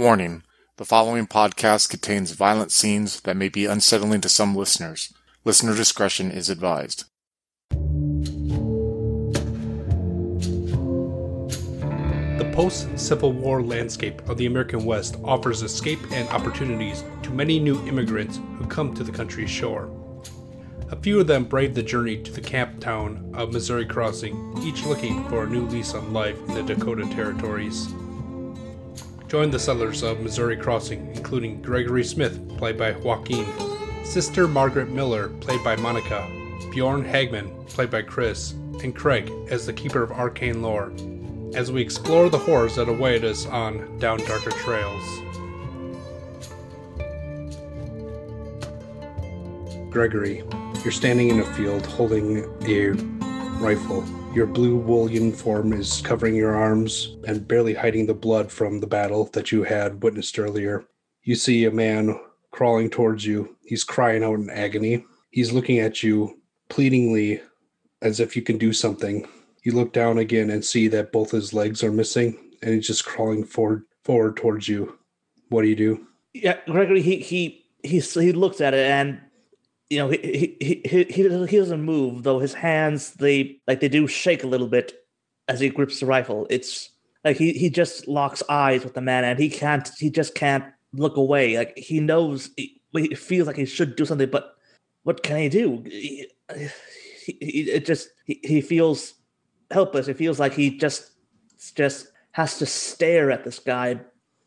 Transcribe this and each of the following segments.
Warning the following podcast contains violent scenes that may be unsettling to some listeners. Listener discretion is advised. The post Civil War landscape of the American West offers escape and opportunities to many new immigrants who come to the country's shore. A few of them brave the journey to the camp town of Missouri Crossing, each looking for a new lease on life in the Dakota Territories. Join the settlers of Missouri Crossing, including Gregory Smith, played by Joaquin, Sister Margaret Miller, played by Monica, Bjorn Hagman, played by Chris, and Craig as the Keeper of Arcane Lore, as we explore the horrors that await us on Down Darker Trails. Gregory, you're standing in a field holding a rifle. Your blue wool uniform is covering your arms and barely hiding the blood from the battle that you had witnessed earlier. You see a man crawling towards you. He's crying out in agony. He's looking at you pleadingly as if you can do something. You look down again and see that both his legs are missing and he's just crawling forward forward towards you. What do you do? Yeah, Gregory, he he he he looks at it and you know, he he he he he doesn't move though. His hands they like they do shake a little bit as he grips the rifle. It's like he he just locks eyes with the man, and he can't. He just can't look away. Like he knows he, he feels like he should do something, but what can he do? He, he, it just he, he feels helpless. It feels like he just just has to stare at this guy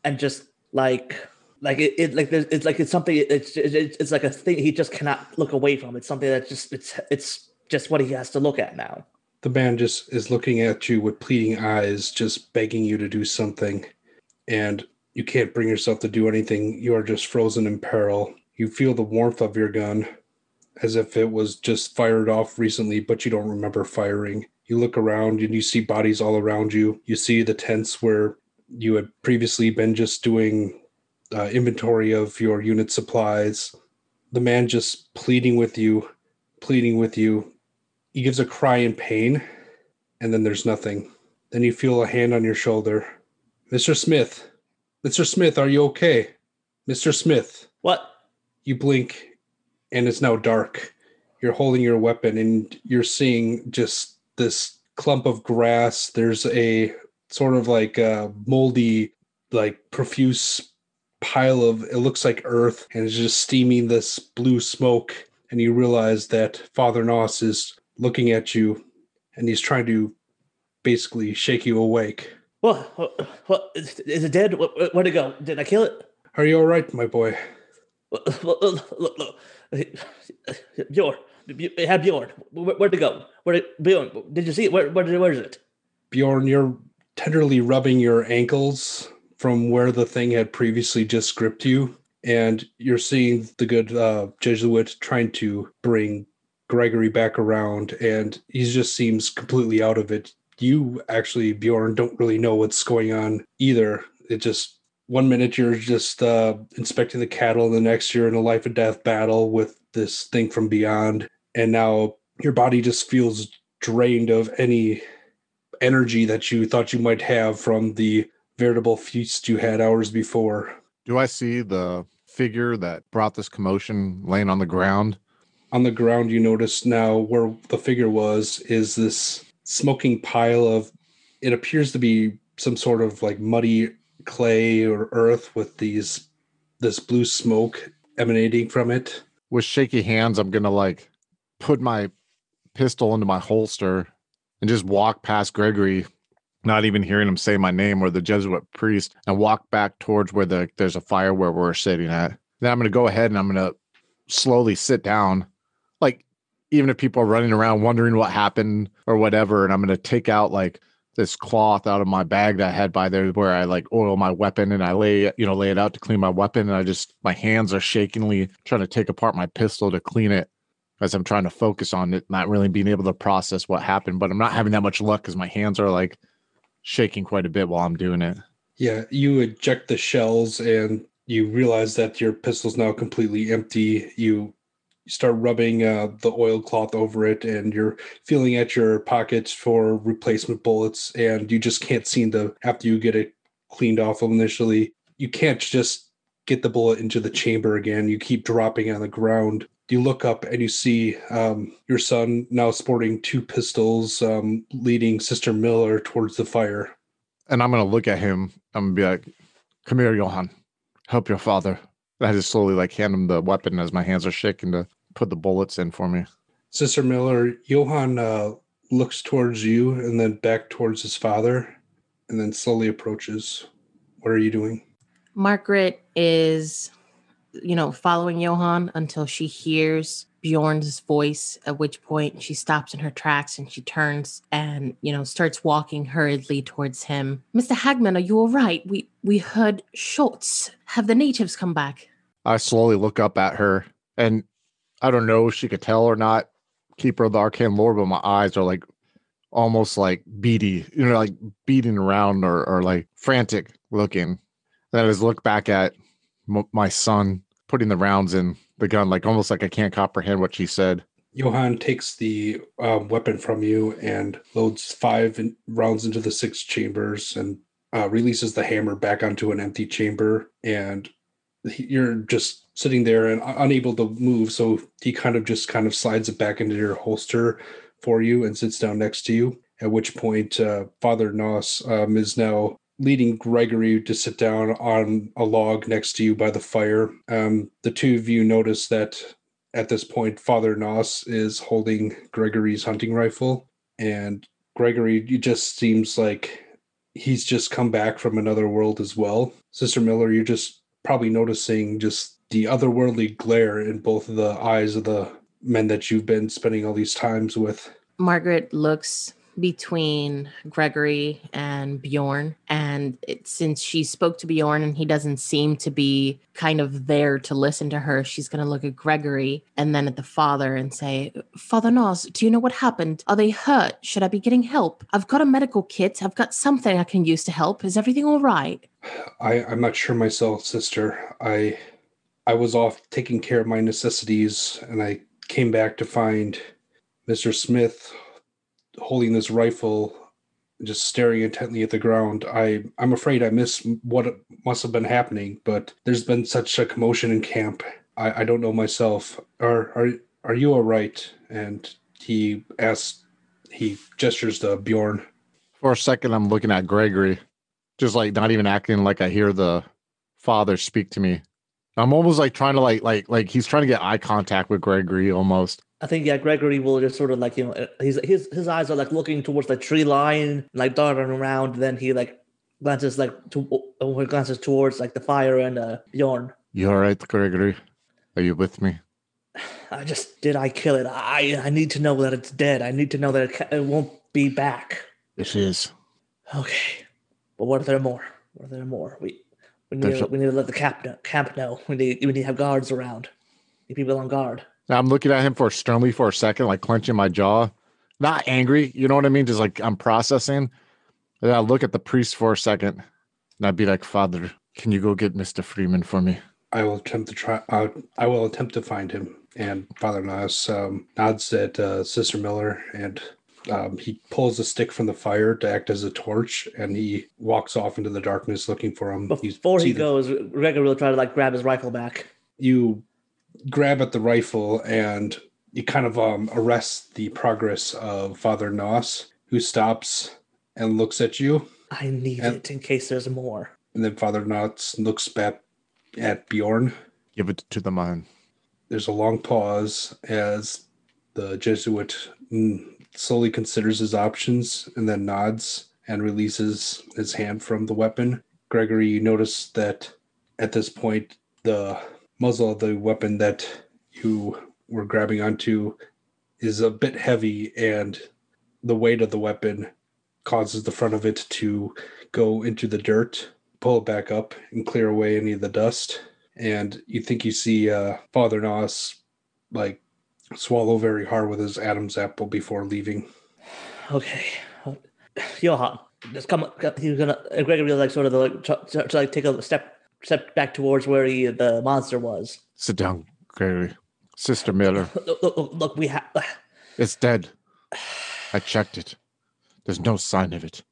and just like like it, it like there's, it's like it's something it's, it's it's like a thing he just cannot look away from. It's something that's just it's it's just what he has to look at now. The man just is looking at you with pleading eyes just begging you to do something. And you can't bring yourself to do anything. You are just frozen in peril. You feel the warmth of your gun as if it was just fired off recently but you don't remember firing. You look around and you see bodies all around you. You see the tents where you had previously been just doing uh, inventory of your unit supplies. The man just pleading with you, pleading with you. He gives a cry in pain, and then there's nothing. Then you feel a hand on your shoulder. Mr. Smith, Mr. Smith, are you okay? Mr. Smith. What? You blink, and it's now dark. You're holding your weapon, and you're seeing just this clump of grass. There's a sort of like a moldy, like profuse pile of it looks like earth and it's just steaming this blue smoke and you realize that father nos is looking at you and he's trying to basically shake you awake. What? What, what? Is, it dead? Where'd it go? Did i kill it? Are you all right my boy? Look look bjorn. Had bjorn. Where, where'd it go? Where did bjorn did you see it? Where, where, where is it? Bjorn you're tenderly rubbing your ankles from where the thing had previously just gripped you. And you're seeing the good uh, Jesuit trying to bring Gregory back around, and he just seems completely out of it. You actually, Bjorn, don't really know what's going on either. It just one minute you're just uh, inspecting the cattle, and the next you're in a life and death battle with this thing from beyond, and now your body just feels drained of any energy that you thought you might have from the veritable feast you had hours before. Do I see the figure that brought this commotion laying on the ground? On the ground, you notice now where the figure was is this smoking pile of, it appears to be some sort of like muddy clay or earth with these, this blue smoke emanating from it. With shaky hands, I'm going to like put my pistol into my holster and just walk past Gregory not even hearing him say my name or the Jesuit priest, and walk back towards where the there's a fire where we're sitting at. Then I'm going to go ahead and I'm going to slowly sit down, like even if people are running around wondering what happened or whatever, and I'm going to take out like this cloth out of my bag that I had by there where I like oil my weapon and I lay you know lay it out to clean my weapon and I just my hands are shakingly trying to take apart my pistol to clean it as I'm trying to focus on it, not really being able to process what happened. But I'm not having that much luck because my hands are like shaking quite a bit while I'm doing it. Yeah, you eject the shells and you realize that your pistol's now completely empty. You start rubbing uh, the oilcloth over it and you're feeling at your pockets for replacement bullets and you just can't seem to after you get it cleaned off initially you can't just get the bullet into the chamber again. You keep dropping on the ground. You look up and you see um, your son now sporting two pistols, um, leading Sister Miller towards the fire. And I'm gonna look at him. I'm gonna be like, "Come here, Johann. Help your father." I just slowly like hand him the weapon as my hands are shaking to put the bullets in for me. Sister Miller, Johann uh, looks towards you and then back towards his father, and then slowly approaches. What are you doing? Margaret is, you know, following Johann until she hears Bjorn's voice, at which point she stops in her tracks and she turns and, you know, starts walking hurriedly towards him. Mr. Hagman, are you all right? We we heard shots. Have the natives come back? I slowly look up at her, and I don't know if she could tell or not. Keeper of the Arcane Lore, but my eyes are like almost like beady, you know, like beating around or, or like frantic looking. Then I just look back at my son putting the rounds in the gun, like almost like I can't comprehend what she said. Johann takes the um, weapon from you and loads five in- rounds into the six chambers and uh, releases the hammer back onto an empty chamber. And he- you're just sitting there and u- unable to move. So he kind of just kind of slides it back into your holster for you and sits down next to you. At which point, uh, Father Noss um, is now leading Gregory to sit down on a log next to you by the fire. Um, the two of you notice that at this point, Father Noss is holding Gregory's hunting rifle, and Gregory just seems like he's just come back from another world as well. Sister Miller, you're just probably noticing just the otherworldly glare in both of the eyes of the men that you've been spending all these times with. Margaret looks between Gregory and Bjorn. And it, since she spoke to Bjorn and he doesn't seem to be kind of there to listen to her, she's going to look at Gregory and then at the father and say, Father Nos, do you know what happened? Are they hurt? Should I be getting help? I've got a medical kit. I've got something I can use to help. Is everything all right? I, I'm not sure myself, sister. I I was off taking care of my necessities and I came back to find Mr. Smith holding this rifle just staring intently at the ground. I I'm afraid I missed what must have been happening, but there's been such a commotion in camp. I, I don't know myself. Are are are you all right? And he asks he gestures to Bjorn. For a second, I'm looking at Gregory, just like not even acting like I hear the father speak to me. I'm almost like trying to like like like he's trying to get eye contact with Gregory almost. I think yeah, Gregory will just sort of like you know uh, his his his eyes are like looking towards the tree line, like darting around. Then he like glances like to uh, glances towards like the fire and uh, Bjorn. You all right, Gregory? Are you with me? I just did I kill it? I I need to know that it's dead. I need to know that it, ca- it won't be back. It is. Okay, but what if there are more? What if there are more? We we need to, a- we need to let the camp know, camp know. We need we need to have guards around. Need people on guard. I'm looking at him for sternly for a second, like clenching my jaw. Not angry, you know what I mean? Just like I'm processing. And then I look at the priest for a second and I'd be like, Father, can you go get Mr. Freeman for me? I will attempt to try. Uh, I will attempt to find him. And Father Nas um, nods at uh, Sister Miller, and um, he pulls a stick from the fire to act as a torch, and he walks off into the darkness looking for him. Before see he the- goes, Gregory will try to like grab his rifle back. you grab at the rifle, and you kind of um, arrest the progress of Father Nos, who stops and looks at you. I need And- it in case there's more. And then Father Nos looks back at Bjorn. Give it to the man. there's a long pause as the Jesuit mm, slowly considers his options and then nods and releases his hand from the weapon. Gregory, you notice that at this point, the muzzle of the weapon that you were grabbing onto is a bit heavy, and the weight of the weapon causes the front of it to go into the dirt, pull it back up, and clear away any of the dust and you think you see uh, Father Nos like swallow very hard with his Adam's apple before leaving. Okay, Johan, just come. He's gonna Gregory like sort of like try, try, like take a step step back towards where he the monster was. Sit down, Gary. Sister Miller, Look, look, look, look we have. it's dead. I checked it. There's no sign of it.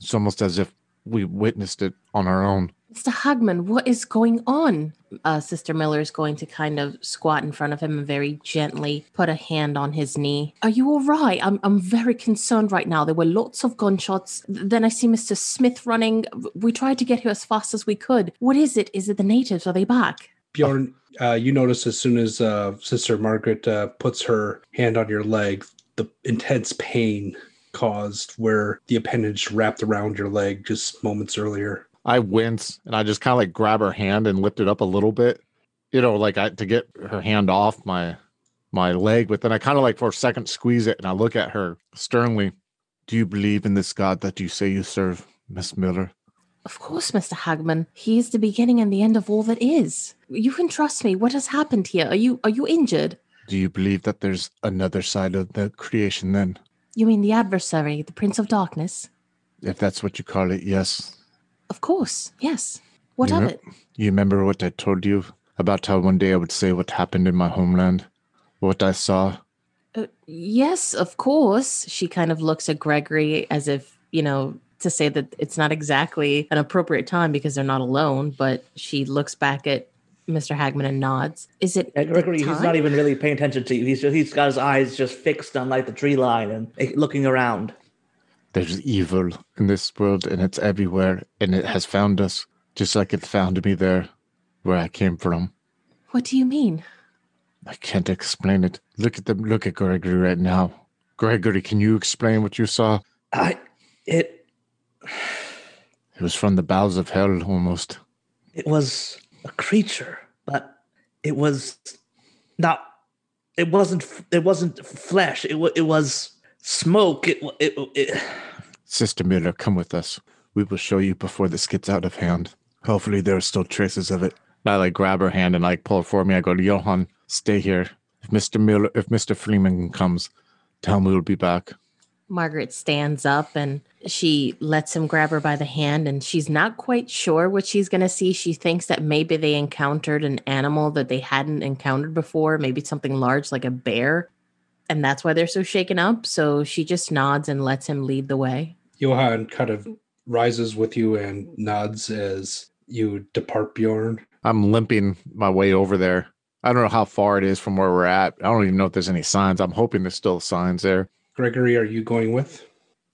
It's almost as if we witnessed it on our own. Mr. Hagman, what is going on? Uh, Sister Miller is going to kind of squat in front of him and very gently put a hand on his knee. Are you all right? I'm, I'm very concerned right now. There were lots of gunshots. Then I see Mr. Smith running. We tried to get here as fast as we could. What is it? Is it the natives? Are they back? Bjorn, uh, you notice as soon as uh, Sister Margaret uh, puts her hand on your leg, the intense pain caused where the appendage wrapped around your leg just moments earlier. I wince and I just kind of like grab her hand and lift it up a little bit, you know, like I to get her hand off my my leg. But then I kind of like for a second squeeze it and I look at her sternly. Do you believe in this God that you say you serve, Miss Miller? Of course, Mr. Hagman. He is the beginning and the end of all that is. You can trust me. What has happened here? Are you are you injured? Do you believe that there's another side of the creation then? You mean the adversary, the Prince of Darkness? If that's what you call it, yes. Of course, yes. What You of it? You remember what I told you about how one day I would say what happened in my homeland? What I saw? Uh, yes, of course. She kind of looks at Gregory as if, you know, to say that it's not exactly an appropriate time because they're not alone, but she looks back at Mr. Hagman and nods. Is it Yeah, Gregory, he's not even really paying attention to you. He's just, he's got his eyes just fixed on like the tree line and eh, looking around. There's evil in this world and it's everywhere and it has found us just like it found me there where I came from. What do you mean? I can't explain it. Look at them. Look at Gregory right now. Gregory, can you explain what you saw? I, it, It was from the bowels of hell almost. it was a creature, but it was not. It wasn't. It wasn't flesh. It was. It was smoke. It. wa- It. it Sister Miller, come with us. We will show you before this gets out of hand. Hopefully there are still traces of it. I like grab her hand and like pull her for me. I go, to Johan, stay here. If Mr. Miller, if Mr. Freeman comes, tell him we'll be back. Margaret stands up and she lets him grab her by the hand, and she's not quite sure what she's going to see. She thinks that maybe they encountered an animal that they hadn't encountered before, maybe something large like a bear, and that's why they're so shaken up. So she just nods and lets him lead the way. Johan kind of rises with you and nods as you depart Bjorn. I'm limping my way over there. I don't know how far it is from where we're at. I don't even know if there's any signs. I'm hoping there's still signs there. Gregory, are you going with?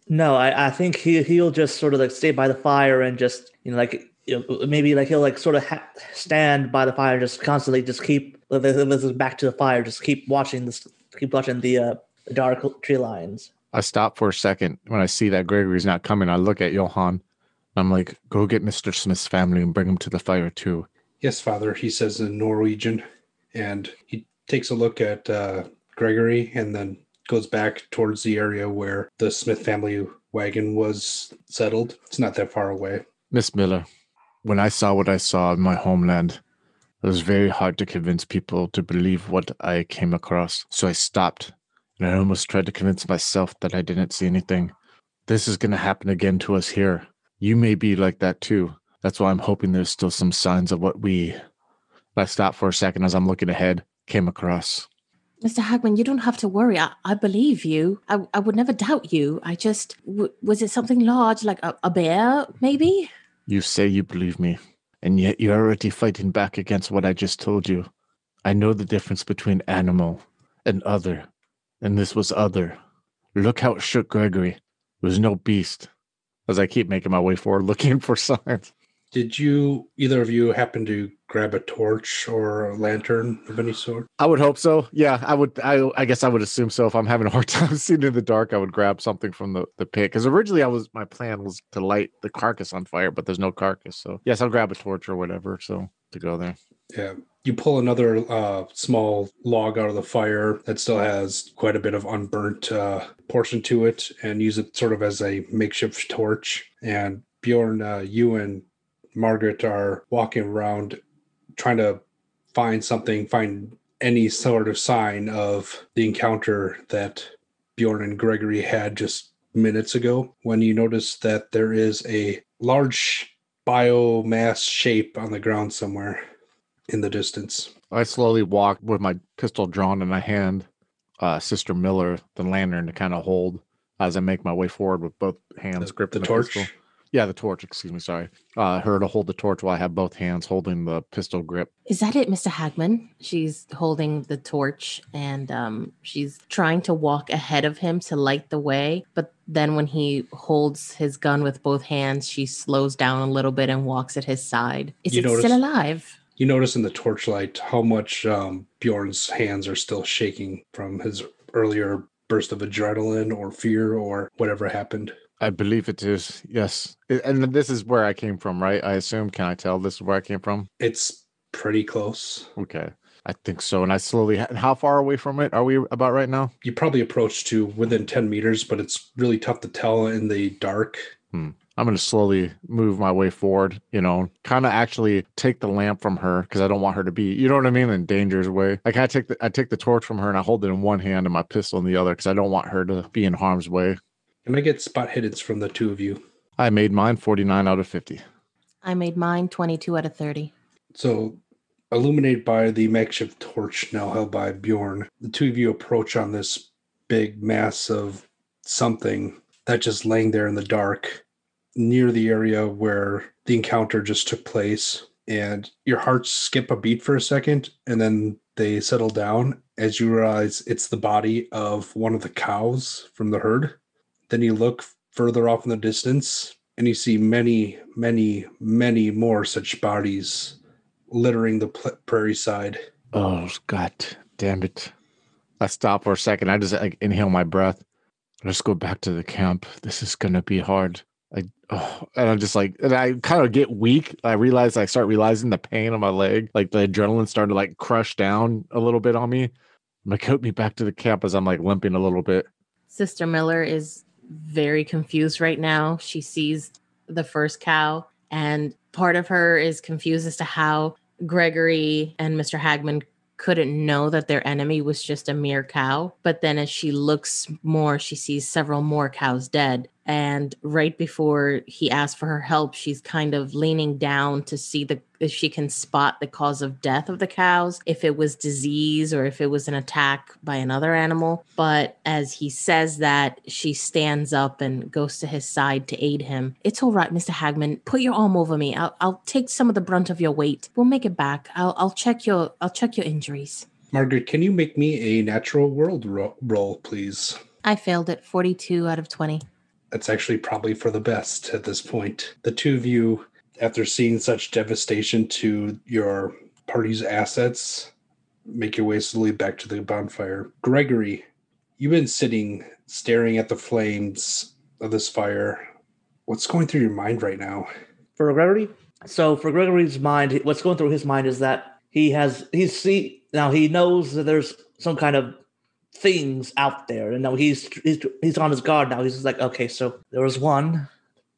No, I. I think he. He'll just sort of like stay by the fire and just you know like you know, maybe like he'll like sort of ha- stand by the fire, just constantly just keep this is back to the fire, just keep watching this, keep watching the uh, dark tree lines. I stop for a second when I see that Gregory's not coming. I look at Johan. I'm like, go get Mr. Smith's family and bring him to the fire too. Yes, father, he says in Norwegian. And he takes a look at uh, Gregory and then goes back towards the area where the Smith family wagon was settled. It's not that far away. Miss Miller, when I saw what I saw in my homeland, it was very hard to convince people to believe what I came across. So I stopped and I almost tried to convince myself that I didn't see anything. This is going to happen again to us here. You may be like that too. That's why I'm hoping there's still some signs of what we. I stopped for a second as I'm looking ahead, came across. Mr. Hagman, you don't have to worry. I, I believe you. I, I would never doubt you. I just, w- was it something large, like a, a bear, maybe? You say you believe me, and yet you're already fighting back against what I just told you. I know the difference between animal and other, and this was other. Look how it shook Gregory. It was no beast. As I keep making my way forward, looking for signs. Did you, either of you, happen to grab a torch or a lantern of any sort? I would hope so. Yeah, I would. I, I guess I would assume so. If I'm having a hard time seeing in the dark, I would grab something from the, the pit. Because originally, I was my plan was to light the carcass on fire, but there's no carcass. So yes, I'll grab a torch or whatever. So to go there. Yeah. You pull another uh, small log out of the fire that still has quite a bit of unburnt uh, portion to it and use it sort of as a makeshift torch. And Bjorn, uh, you and Margaret are walking around trying to find something, find any sort of sign of the encounter that Bjorn and Gregory had just minutes ago when you notice that there is a large biomass shape on the ground somewhere in the distance. I slowly walk with my pistol drawn in my hand, uh, Sister Miller, the lantern to kind of hold as I make my way forward with both hands The, gripping the the, torch. pistol. Yeah, the torch. Excuse me. Sorry. Uh, her to hold the torch while I have both hands holding the pistol grip. Is that it, Mr. Hagman? She's holding the torch and um, she's trying to walk ahead of him to light the way. But then when he holds his gun with both hands, she slows down a little bit and walks at his side. Is You it notice- still alive? You notice in the torchlight how much um, Bjorn's hands are still shaking from his earlier burst of adrenaline or fear or whatever happened. I believe it is. Yes. And this is where I came from, right? I assume. Can I tell this is where I came from? It's pretty close. Okay. I think so. And I slowly, how far away from it are we about right now? You probably approach to within 10 meters, but it's really tough to tell in the dark. Hmm, I'm going to slowly move my way forward, you know, kind of actually take the lamp from her because I don't want her to be, you know what I mean, in danger's way. Like I take the I take the torch from her and I hold it in one hand and my pistol in the other because I don't want her to be in harm's way. And I get Spot Hiddens from the two of you. I made mine 49 out of 50. I made mine 22 out of 30. So, illuminated by the makeshift torch now held by Bjorn, the two of you approach on this big mass of something that just laying there in the dark near the area where the encounter just took place. And your hearts skip a beat for a second and then they settle down as you realize it's the body of one of the cows from the herd. Then you look further off in the distance and you see many, many, many more such bodies littering the pl- prairie side. Oh, God damn it. I stop for a second. I just like, inhale my breath. Let's go back to the camp. This is going to be hard. I, oh, and I'm just like, and I kind of get weak. I realize I start realizing the pain on my leg, like the adrenaline started to like crush down a little bit on me. I'm like, help me back to the camp as I'm like limping a little bit. Sister Miller is very confused right now. She sees the first cow, and part of her is confused as to how Gregory and Mr. Hagman couldn't know that their enemy was just a mere cow. But then as she looks more, she sees several more cows dead. And right before he asks for her help, she's kind of leaning down to see the if she can spot the cause of death of the cows, if it was disease or if it was an attack by another animal. But as he says that, she stands up and goes to his side to aid him. It's all right, Mr. Hagman. Put your arm over me. I'll, I'll take some of the brunt of your weight. We'll make it back. I'll, I'll check your I'll check your injuries. Margaret, can you make me a natural world ro- roll, please? I failed it 42 out of 20. That's actually probably for the best at this point. The two of you, after seeing such devastation to your party's assets, make your way slowly back to the bonfire. Gregory, you've been sitting staring at the flames of this fire. What's going through your mind right now? for Gregory. So for Gregory's mind, what's going through his mind is that he has he's see now he knows that there's some kind of things out there, and now he's he's he's on his guard now. He's like, okay, so there was one,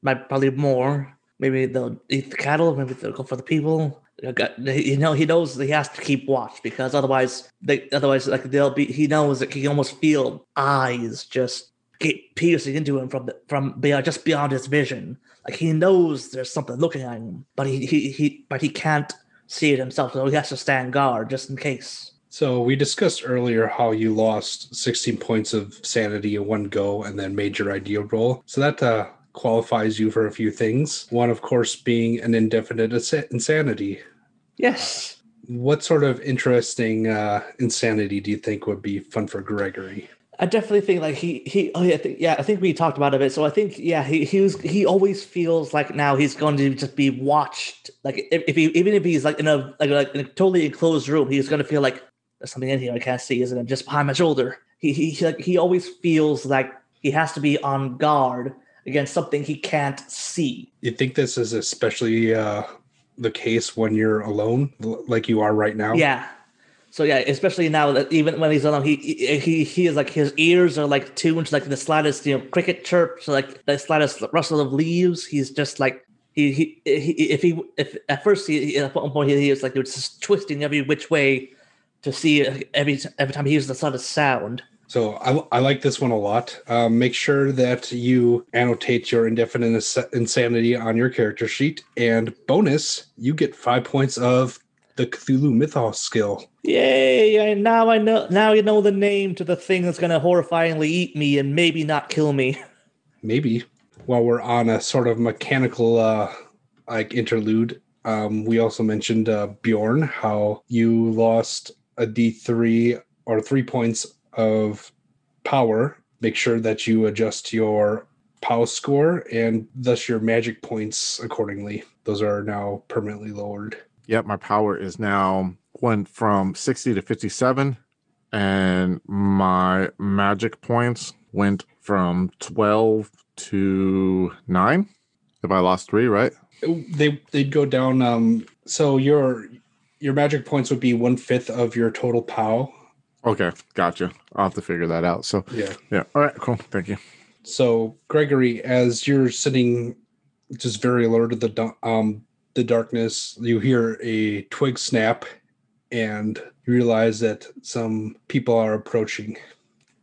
might probably more. Maybe they'll eat the cattle. Maybe they'll go for the people. You know, he knows he has to keep watch because otherwise, they otherwise like they'll be. He knows that he can almost feel eyes just get piercing into him from the, from beyond just beyond his vision. Like he knows there's something looking at him, but he he, he but he can't see it himself, so he has to stand guard just in case. So we discussed earlier how you lost 16 points of sanity in one go and then made your idea roll. So that uh, qualifies you for a few things. One, of course, being an indefinite ins- insanity. Yes. What sort of interesting uh, insanity do you think would be fun for Gregory? I definitely think like he he oh yeah I think, yeah I think we talked about it a bit. So I think yeah he he was he always feels like now he's going to just be watched. Like if, if he even if he's like in a like like in a totally enclosed room, he's going to feel like there's something in here I can't see, isn't it? Just behind my shoulder. He he he, like he always feels like he has to be on guard against something he can't see. You think this is especially uh, the case when you're alone, like you are right now? Yeah. So yeah, especially now that even when he's alone, he he he, is like his ears are like tuned to like the slightest you know cricket chirp, so like the slightest rustle of leaves. He's just like he he, he if he if at first he, he- at one point he, he was like he was just twisting every which way to see every every time he hears the slightest sound. So I, I like this one a lot. Um, make sure that you annotate your indefinite ins- insanity on your character sheet. And bonus, you get five points of the Cthulhu Mythos skill. Yay! I, now I know now you know the name to the thing that's gonna horrifyingly eat me and maybe not kill me. Maybe. while we're on a sort of mechanical uh, like interlude, um, we also mentioned uh, Bjorn, how you lost a D3 or three points of power. Make sure that you adjust your POW score and thus your magic points accordingly. Those are now permanently lowered. Yep, my power is now went from 60 to 57, and my magic points went from 12 to 9. If I lost three, right? They they'd go down. Um, so your your magic points would be one fifth of your total POW. Okay, gotcha. I'll have to figure that out. So, Yeah. yeah. All right, cool. Thank you. So Gregory, as you're sitting just very alert to the um the darkness, you hear a twig snap, and you realize that some people are approaching.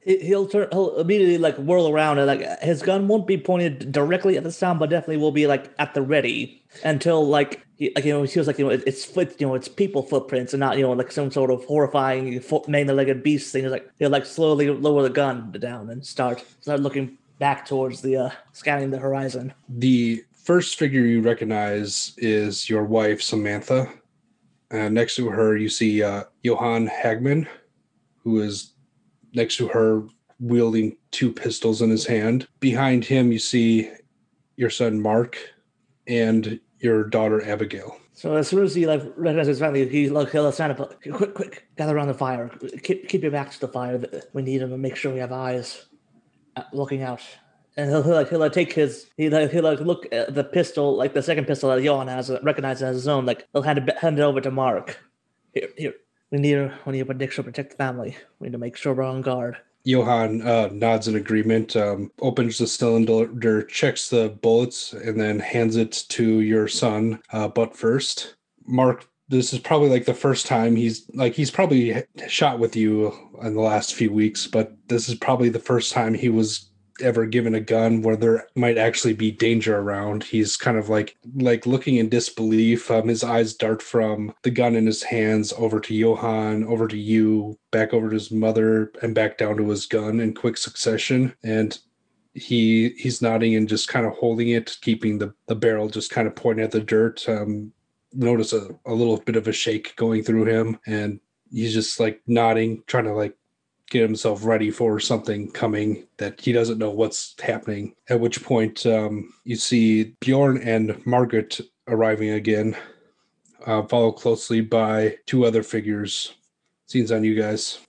He- He'll turn. He'll immediately like whirl around and like his gun won't be pointed directly at the sound, but definitely will be like at the ready until like he, like you know he feels like you know it, it's foot you know it's people footprints and not you know like some sort of horrifying many-legged beast thing. It's like he'll like slowly lower the gun down and start start looking back towards the uh scanning the horizon. The first figure you recognize is your wife Samantha. And next to her, you see uh, Johann Hagman, who is next to her wielding two pistols in his hand. Behind him, you see your son Mark and your daughter Abigail. So as soon as he like recognizes his family, he like he'll stand up. Quick, quick, gather around the fire. Keep keep your back to the fire. We need him to make sure we have eyes looking out. And he'll, he'll like he'll like take his he like he'll like look at the pistol like the second pistol that Johan has recognized as his own. Like he'll hand it hand it over to Mark. Here here we need we need a make to protect the family. We need to make sure we're on guard. Johann uh, nods in agreement, um, opens the cylinder, checks the bullets, and then hands it to your son. Uh, but first, Mark, this is probably like the first time he's like he's probably shot with you in the last few weeks, but this is probably the first time he was ever given a gun where there might actually be danger around. He's kind of like like looking in disbelief. Um, his eyes dart from the gun in his hands over to johann over to you back over to his mother and back down to his gun in quick succession. And he he's nodding and just kind of holding it keeping the the barrel just kind of pointing at the dirt. Um notice a, a little bit of a shake going through him. And he's just like nodding trying to like get himself ready for something coming that he doesn't know what's happening. At which point, um, you see Bjorn and Margaret arriving again, uh, followed closely by two other figures. Scenes on you guys.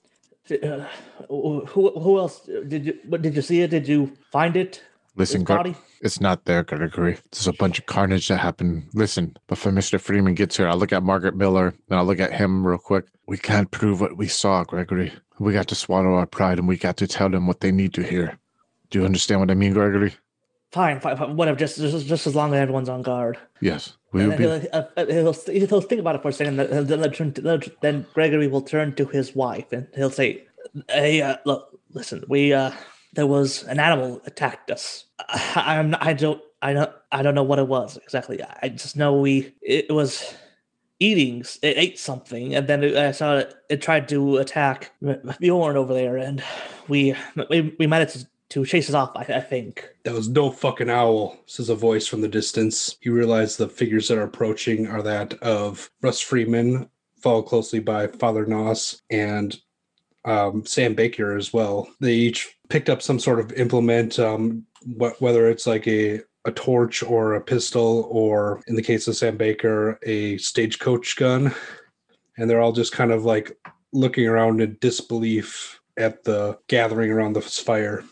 Uh, who who else did you what did you see it? Did you find it? Listen, His Gre- body? it's not there, Gregory. There's a bunch of carnage that happened. Listen, before Mr. Freeman gets here, I'll look at Margaret Miller and I'll look at him real quick. We can't prove what we saw, Gregory. We got to swallow our pride and we got to tell them what they need to hear. Do you understand what I mean, Gregory? Fine, fine, fine whatever. Just, just just as long as everyone's on guard. Yes. We will be. he'll, uh, he'll, he'll think about it for a second. Then, then, he'll turn to- then Gregory will turn to his wife and he'll say, "Hey, uh, look, listen. We uh, there was an animal attacked us. I, I'm I don't I don't I don't know what it was exactly. I just know we it was eating. It ate something, and then it, I saw it. It tried to attack Bjorn over there, and we we, we managed to chase it off. I, I think. That was no fucking owl, says a voice from the distance. You realize the figures that are approaching are that of Russ Freeman, followed closely by Father Noss and um, Sam Baker as well. They each picked up some sort of implement, um, wh- whether it's like a a torch or a pistol, or in the case of Sam Baker, a stagecoach gun. And they're all just kind of like looking around in disbelief at the gathering around this fire.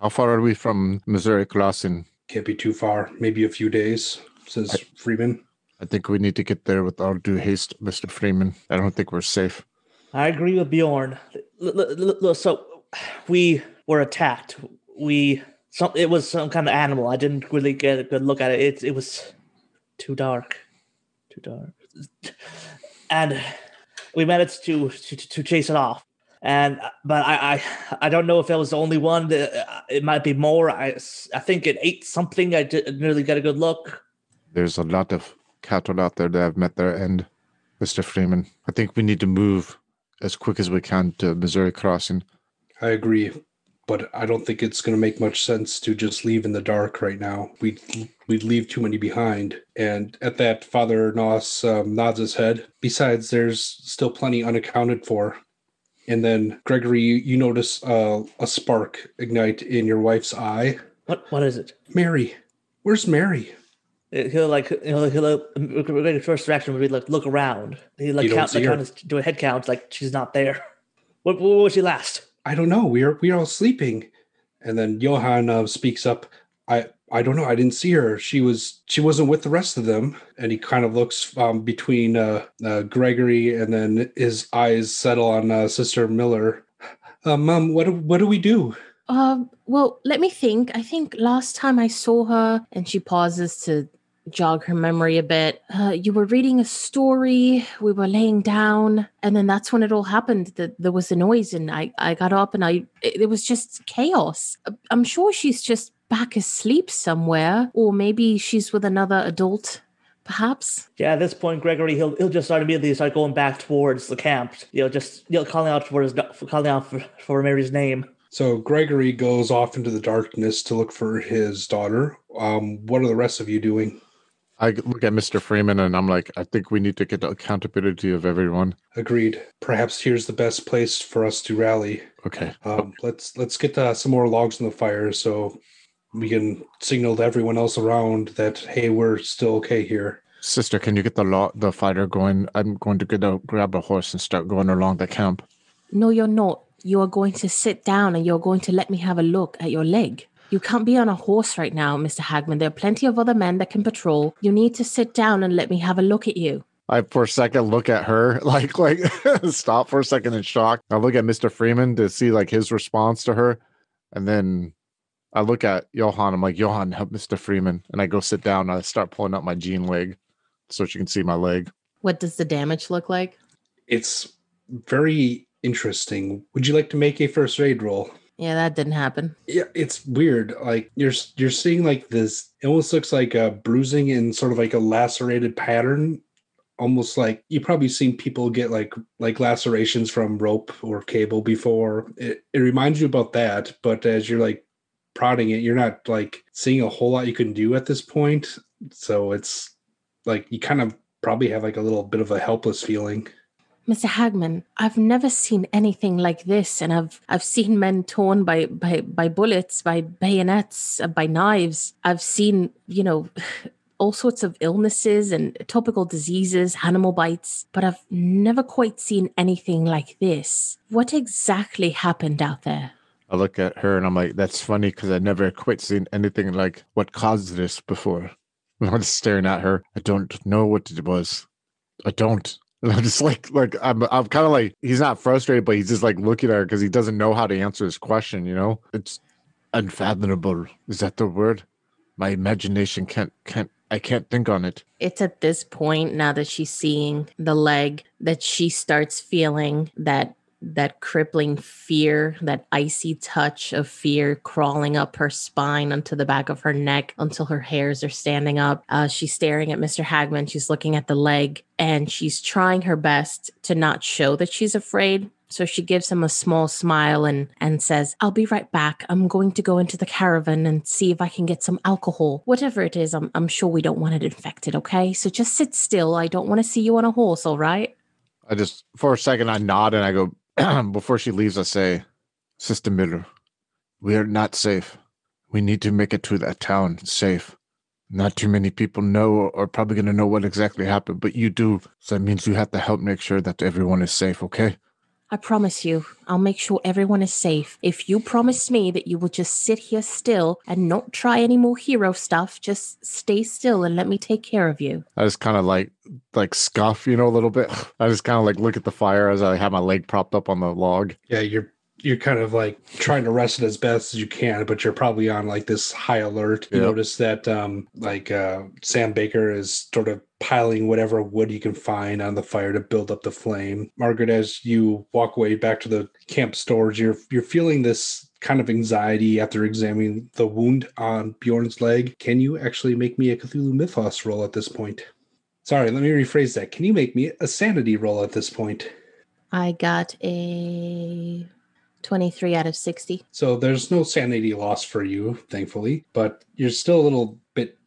How far are we from Missouri Crossing? Can't be too far. Maybe a few days, says Freeman. I think we need to get there with all due haste, Mr. Freeman. I don't think we're safe. I agree with Bjorn. L- l- l- so we were attacked. We some it was some kind of animal. I didn't really get a good look at it. It it was too dark, too dark, and we managed to to, to chase it off. And but I, I I don't know if it was the only one. That, uh, it might be more. I I think it ate something. I didn't really get a good look. There's a lot of cattle out there that have met their end, Mr. Freeman. I think we need to move as quick as we can to Missouri Crossing. I agree. But I don't think it's going to make much sense to just leave in the dark right now. We'd we'd leave too many behind. And at that, Father Noss um, nods his head. Besides, there's still plenty unaccounted for. And then Gregory, you, you notice uh, a spark ignite in your wife's eye. What what is it? Mary, where's Mary? He'll like he'll he'll uh, first reaction would be like look around. He like count, like, count his, do a head count like she's not there. What, what was she last? I don't know. We are we are all sleeping. And then Johann uh, speaks up. I I don't know. I didn't see her. She was she wasn't with the rest of them. And he kind of looks um, between uh, uh, Gregory and then his eyes settle on uh, Sister Miller. Uh, Mom, what do, what do we do? Um, well, let me think. I think last time I saw her, and she pauses to jog her memory a bit. Uh, you were reading a story. We were laying down, and then that's when it all happened. That there was a noise, and I I got up, and I it, it was just chaos. Uh, I'm sure she's just back asleep somewhere, or maybe she's with another adult, perhaps. Yeah, at this point, Gregory he'll he'll just start immediately start going back towards the camp. You know, just you know calling out for his calling out for, for Mary's name. So Gregory goes off into the darkness to look for his daughter. Um, what are the rest of you doing? I look at Mr. Freeman and I'm like, I think we need to get the accountability of everyone. Agreed. Perhaps here's the best place for us to rally. Okay. Um, let's let's get uh, some more logs in the fire so we can signal to everyone else around that hey, we're still okay here. Sister, can you get the law, the fighter going? I'm going to get a, grab a horse and start going along the camp. No, you're not. You are going to sit down, and you're going to let me have a look at your leg. You can't be on a horse right now, Mr. Hagman. There are plenty of other men that can patrol. You need to sit down and let me have a look at you. I for a second look at her, like like stop for a second in shock. I look at Mr. Freeman to see like his response to her, and then I look at Johan. I'm like, Johan, help Mr. Freeman, and I go sit down. And I start pulling up my jean leg so she can see my leg. What does the damage look like? It's very interesting. Would you like to make a first aid roll? Yeah, that didn't happen. Yeah, it's weird. Like you're you're seeing like this. It almost looks like a bruising in sort of like a lacerated pattern. Almost like you've probably seen people get like like lacerations from rope or cable before. It it reminds you about that, but as you're like prodding it, you're not like seeing a whole lot you can do at this point. So it's like you kind of probably have like a little bit of a helpless feeling. Mr. Hagman, I've never seen anything like this, and I've I've seen men torn by by by bullets, by bayonets, uh, by knives. I've seen, you know, all sorts of illnesses and topical diseases, animal bites, but I've never quite seen anything like this. What exactly happened out there? I look at her and I'm like, that's funny because I never quite seen anything like what caused this before. I'm staring at her. I don't know what it was. I don't. And I'm just like, like I'm, I'm kind of like he's not frustrated, but he's just like looking at her because he doesn't know how to answer his question. You know, it's unfathomable. Is that the word? My imagination can't can't I can't think on it. It's at this point now that she's seeing the leg that she starts feeling that that crippling fear, that icy touch of fear crawling up her spine onto the back of her neck until her hairs are standing up. Uh, she's staring at Mr. Hagman. She's looking at the leg and she's trying her best to not show that she's afraid. So she gives him a small smile and and says, "I'll be right back. I'm going to go into the caravan and see if I can get some alcohol. Whatever it is, I'm I'm sure we don't want it infected, okay? So just sit still. I don't want to see you on a horse, all right?" I just for a second I nod and I go before she leaves. I say, Sister Miller, we are not safe. We need to make it to that town safe. Not too many people know or probably going to know what exactly happened, but you do. So that means you have to help make sure that everyone is safe. Okay? I promise you, I'll make sure everyone is safe. If you promise me that you will just sit here still and not try any more hero stuff, just stay still and let me take care of you. I just kind of like like scuff, you know, a little bit. I just kind of like look at the fire as I have my leg propped up on the log. Yeah, you're you're kind of like trying to rest it as best as you can, but you're probably on like this high alert. You Yep. notice that um like uh Sam Baker is sort of piling whatever wood you can find on the fire to build up the flame. Margaret, as you walk away back to the camp stores, you're you're feeling this kind of anxiety after examining the wound on Bjorn's leg. Can you actually make me a Cthulhu Mythos roll at this point? Sorry, let me rephrase that. Can you make me a sanity roll at this point? I got a 23 out of 60. So there's no sanity loss for you, thankfully, but you're still a little bit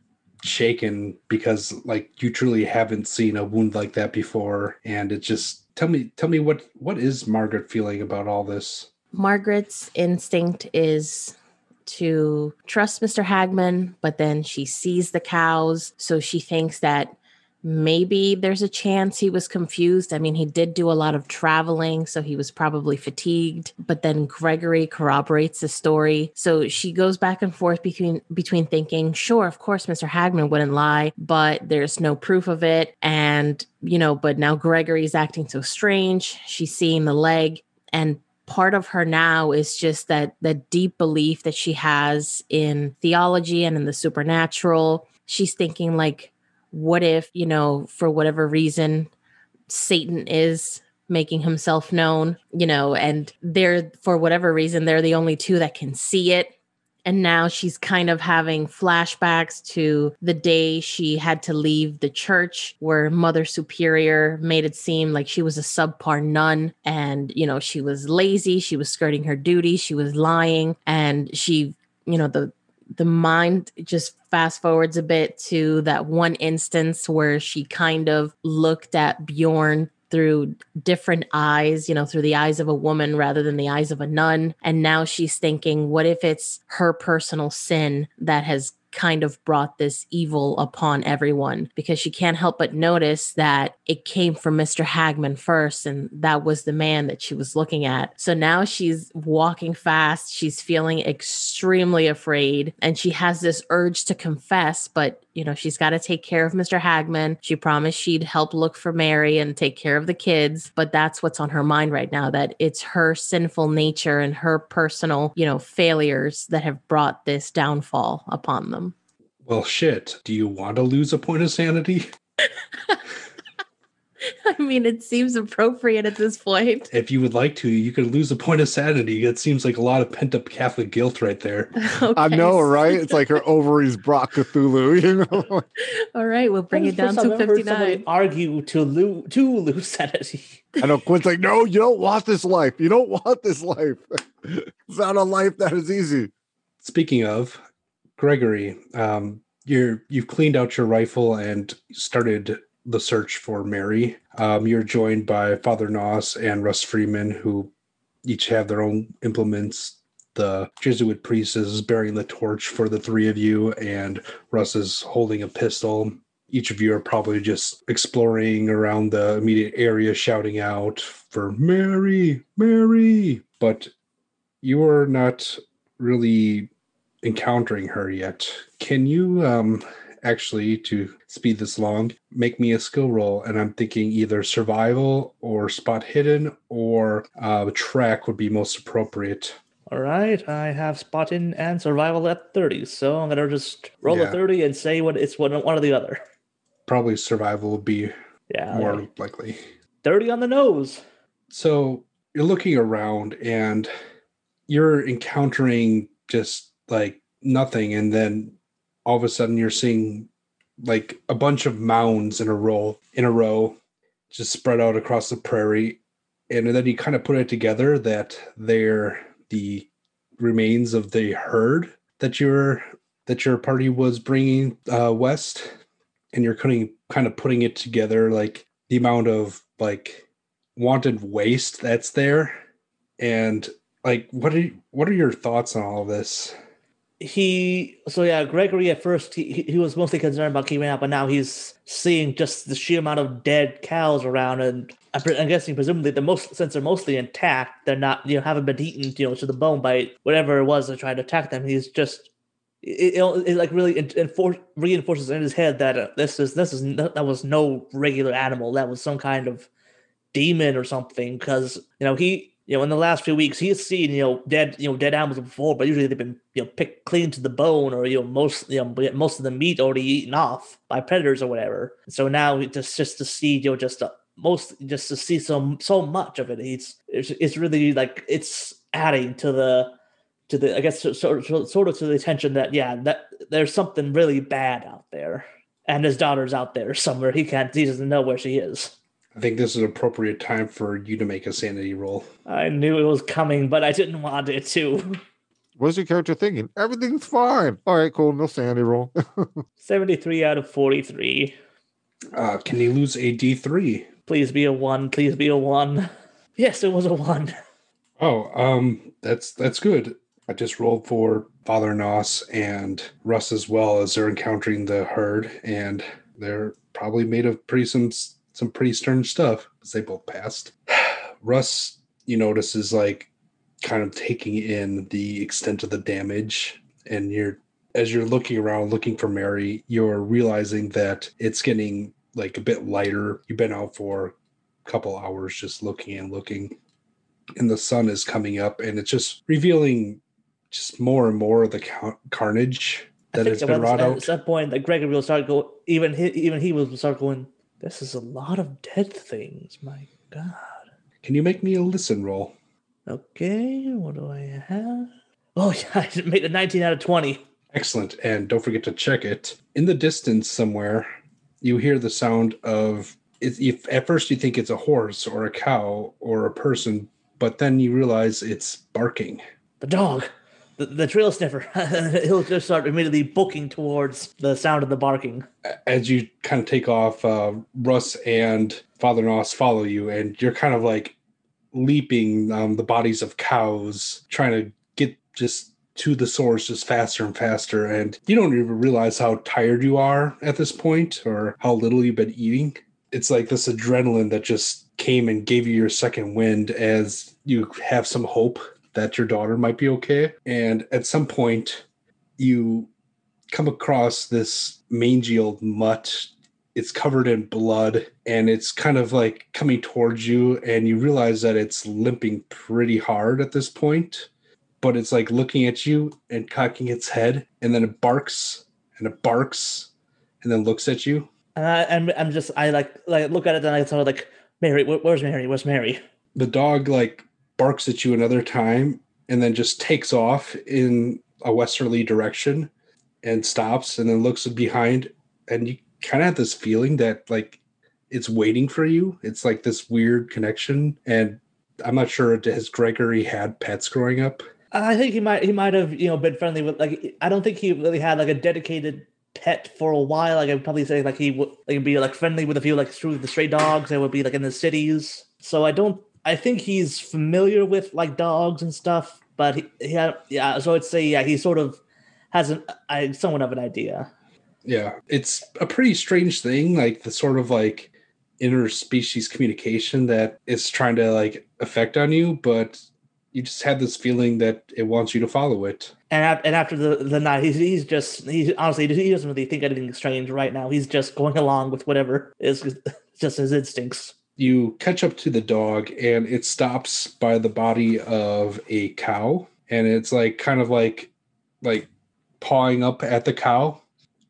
shaken because like you truly haven't seen a wound like that before and it just tell me tell me what what is Margaret feeling about all this? Margaret's instinct is to trust Mr. Hagman, but then she sees the cows. So she thinks that maybe there's a chance he was confused. I mean, he did do a lot of traveling, so he was probably fatigued. But then Gregory corroborates the story. So she goes back and forth between between thinking, sure, of course Mr. Hagman wouldn't lie, but there's no proof of it. And, you know, but now Gregory's acting so strange. She's seeing the leg and part of her now is just that that deep belief that she has in theology and in the supernatural she's thinking like what if you know for whatever reason satan is making himself known you know and they're for whatever reason they're the only two that can see it. And now she's kind of having flashbacks to the day she had to leave the church where Mother Superior made it seem like she was a subpar nun and, you know, she was lazy, she was skirting her duty, she was lying, and she, you know, the the mind just fast forwards a bit to that one instance where she kind of looked at Bjorn through different eyes, you know, through the eyes of a woman rather than the eyes of a nun. And now she's thinking, what if it's her personal sin that has kind of brought this evil upon everyone because she can't help but notice that it came from Mr. Hagman first and that was the man that she was looking at. So now she's walking fast, she's feeling extremely afraid and she has this urge to confess but you know, she's got to take care of Mr. Hagman. She promised she'd help look for Mary and take care of the kids, but that's what's on her mind right now that it's her sinful nature and her personal, you know, failures that have brought this downfall upon them. Well, shit. Do you want to lose a point of sanity? I mean, it seems appropriate at this point. If you would like to, you could lose a point of sanity. It seems like a lot of pent up Catholic guilt right there. Okay. I know, right? It's like her ovaries brought Cthulhu, you know? All right, we'll bring it down to 59. Argue to, lose to lose sanity. I know Quinn's like, no, you don't want this life. You don't want this life. it's not a life that is easy. Speaking of, Gregory, um, you're you've cleaned out your rifle and started the search for Mary. Um, you're joined by Father Noss and Russ Freeman, who each have their own implements. The Jesuit priest is bearing the torch for the three of you, and Russ is holding a pistol. Each of you are probably just exploring around the immediate area, shouting out for Mary, Mary. But you are not really encountering her yet. Can you um, actually to speed this along make me a skill roll and i'm thinking either survival or spot hidden or uh, track would be most appropriate all right i have spot hidden and survival at 30 so i'm gonna just roll yeah. a 30 and say what it's one, one or the other probably survival would be yeah more right. likely 30 on the nose so you're looking around and you're encountering just like nothing and then all of a sudden you're seeing like a bunch of mounds in a row in a row just spread out across the prairie and then you kind of put it together that they're the remains of the herd that your that your party was bringing uh, west and you're of kind of putting it together like the amount of like wanted waste that's there and like what are you, what are your thoughts on all this he so yeah gregory at first he, he was mostly concerned about keeping out but now he's seeing just the sheer amount of dead cows around and i'm guessing presumably the most since they're mostly intact they're not you know haven't been eaten you know to the bone by whatever it was that tried to attack them. He's just it, it, it like really enfor- reinforces in his head that uh, this is this is that was no regular animal. That was some kind of demon or something because you know he you know, in the last few weeks, he's seen you know dead you know dead animals before, but usually they've been you know picked clean to the bone, or you know most you know most of the meat already eaten off by predators or whatever. So now just just to see you know just a, most just to see so so much of it, it's it's, really like it's adding to the to the I guess sort of, sort of to the attention that yeah that there's something really bad out there, and his daughter's out there somewhere. He can't he doesn't know where she is. I think this is an appropriate time for you to make a sanity roll. I knew it was coming, but I didn't want it to. What's your character thinking? Everything's fine. All right, cool. No sanity roll. 73 out of 43. Uh, can you lose a D3? Please be a one. Please be a one. Yes, it was a one. Oh, um, that's that's good. I just rolled for Father Nos and Russ as well as they're encountering the herd, and they're probably made of pretty some some pretty stern stuff because they both passed. Russ, you notice, is like kind of taking in the extent of the damage, and you're as you're looking around looking for Mary, you're realizing that it's getting like a bit lighter. You've been out for a couple hours just looking and looking and the sun is coming up and it's just revealing just more and more of the ca- carnage that has that been wrought at out. some point, like Gregory will start go. Even he, even he will start going. This is a lot of dead things. My God. Can you make me a listen roll? Okay, what do I have? Oh yeah, I made a 19 out of 20. Excellent. And don't forget to check it. In the distance somewhere, you hear the sound of if at first you think it's a horse or a cow or a person, but then you realize it's barking. The dog, the, trail sniffer. He'll just start immediately booking towards the sound of the barking. as you kind of take off, uh, Russ and Father Nos follow you, and you're kind of like leaping um, the bodies of cows, trying to get just to the source just faster and faster. And you don't even realize how tired you are at this point or how little you've been eating. It's like this adrenaline that just came and gave you your second wind as you have some hope that your daughter might be okay. And at some point, you come across this mangy old mutt. It's covered in blood and it's kind of like coming towards you, and you realize that it's limping pretty hard at this point. But it's like looking at you and cocking its head, and then it barks and it barks and then looks at you. And I, I'm, I'm just, I like, like look at it and I sort of like, Mary, where's Mary? Where's Mary? The dog like barks at you another time and then just takes off in a westerly direction and stops and then looks behind and you kind of have this feeling that like it's waiting for you it's like this weird connection and i'm not sure has gregory had pets growing up uh, I think he might, he might have, you know, been friendly with like. I don't think he really had like a dedicated pet for a while. Like I'd probably say like he would like be like friendly with a few like through the stray dogs that would be like in the cities. So I don't. I think he's familiar with like dogs and stuff. But he, he had, yeah. So I'd say yeah, he sort of has an I somewhat of an idea. yeah it's a pretty strange thing like the sort of like interspecies communication that is trying to like affect on you but you just have this feeling that it wants you to follow it And and after the the night, he's he's just he's honestly he doesn't really think anything strange right now. He's just going along with whatever is just his instincts. You catch up to the dog and it stops by the body of a cow and it's like kind of like like pawing up at the cow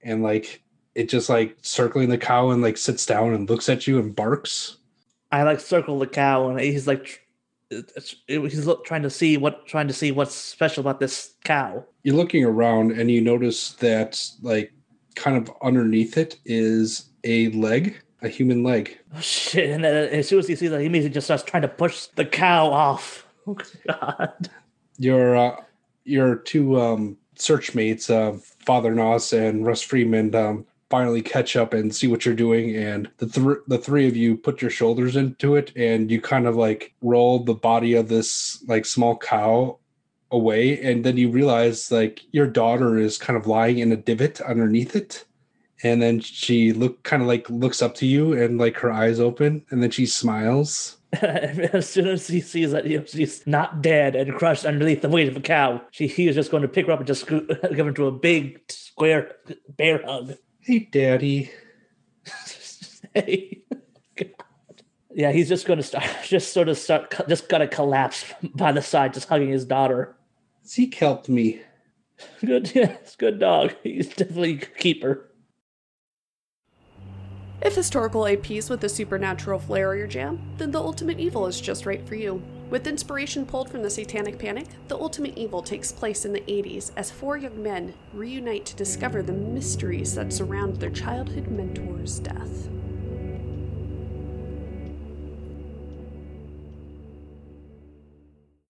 and like it just like circling the cow and like sits down and looks at you and barks I like circle the cow, and he's like, tr- it's, it, he's look, trying to see what trying to see what's special about this cow. you're looking around and you notice that like kind of underneath it is a leg a human leg Oh shit! And then as soon as he sees that, he immediately just starts trying to push the cow off. Oh god! your uh, your two um, search mates, uh, Father Nos and Russ Freeman, um, finally catch up and see what you're doing, and the th- the three of you put your shoulders into it, and you kind of like roll the body of this like small cow away, and then you realize like your daughter is kind of lying in a divot underneath it. And then she look kind of like looks up to you and like her eyes open and then she smiles. as soon as he sees that you know, she's not dead and crushed underneath the weight of a cow, she he is just going to pick her up and just sco- give her to a big square bear hug. Hey daddy. Hey. God. Yeah, he's just going to start, just sort of start, just gonna collapse by the side, just hugging his daughter. Zeke helped me. Good, yes, good dog. He's definitely a keeper. If historical APs with a supernatural flair are your jam, then The Ultimate Evil is just right for you. With inspiration pulled from the Satanic Panic, The Ultimate Evil takes place in the 80s as four young men reunite to discover the mysteries that surround their childhood mentor's death.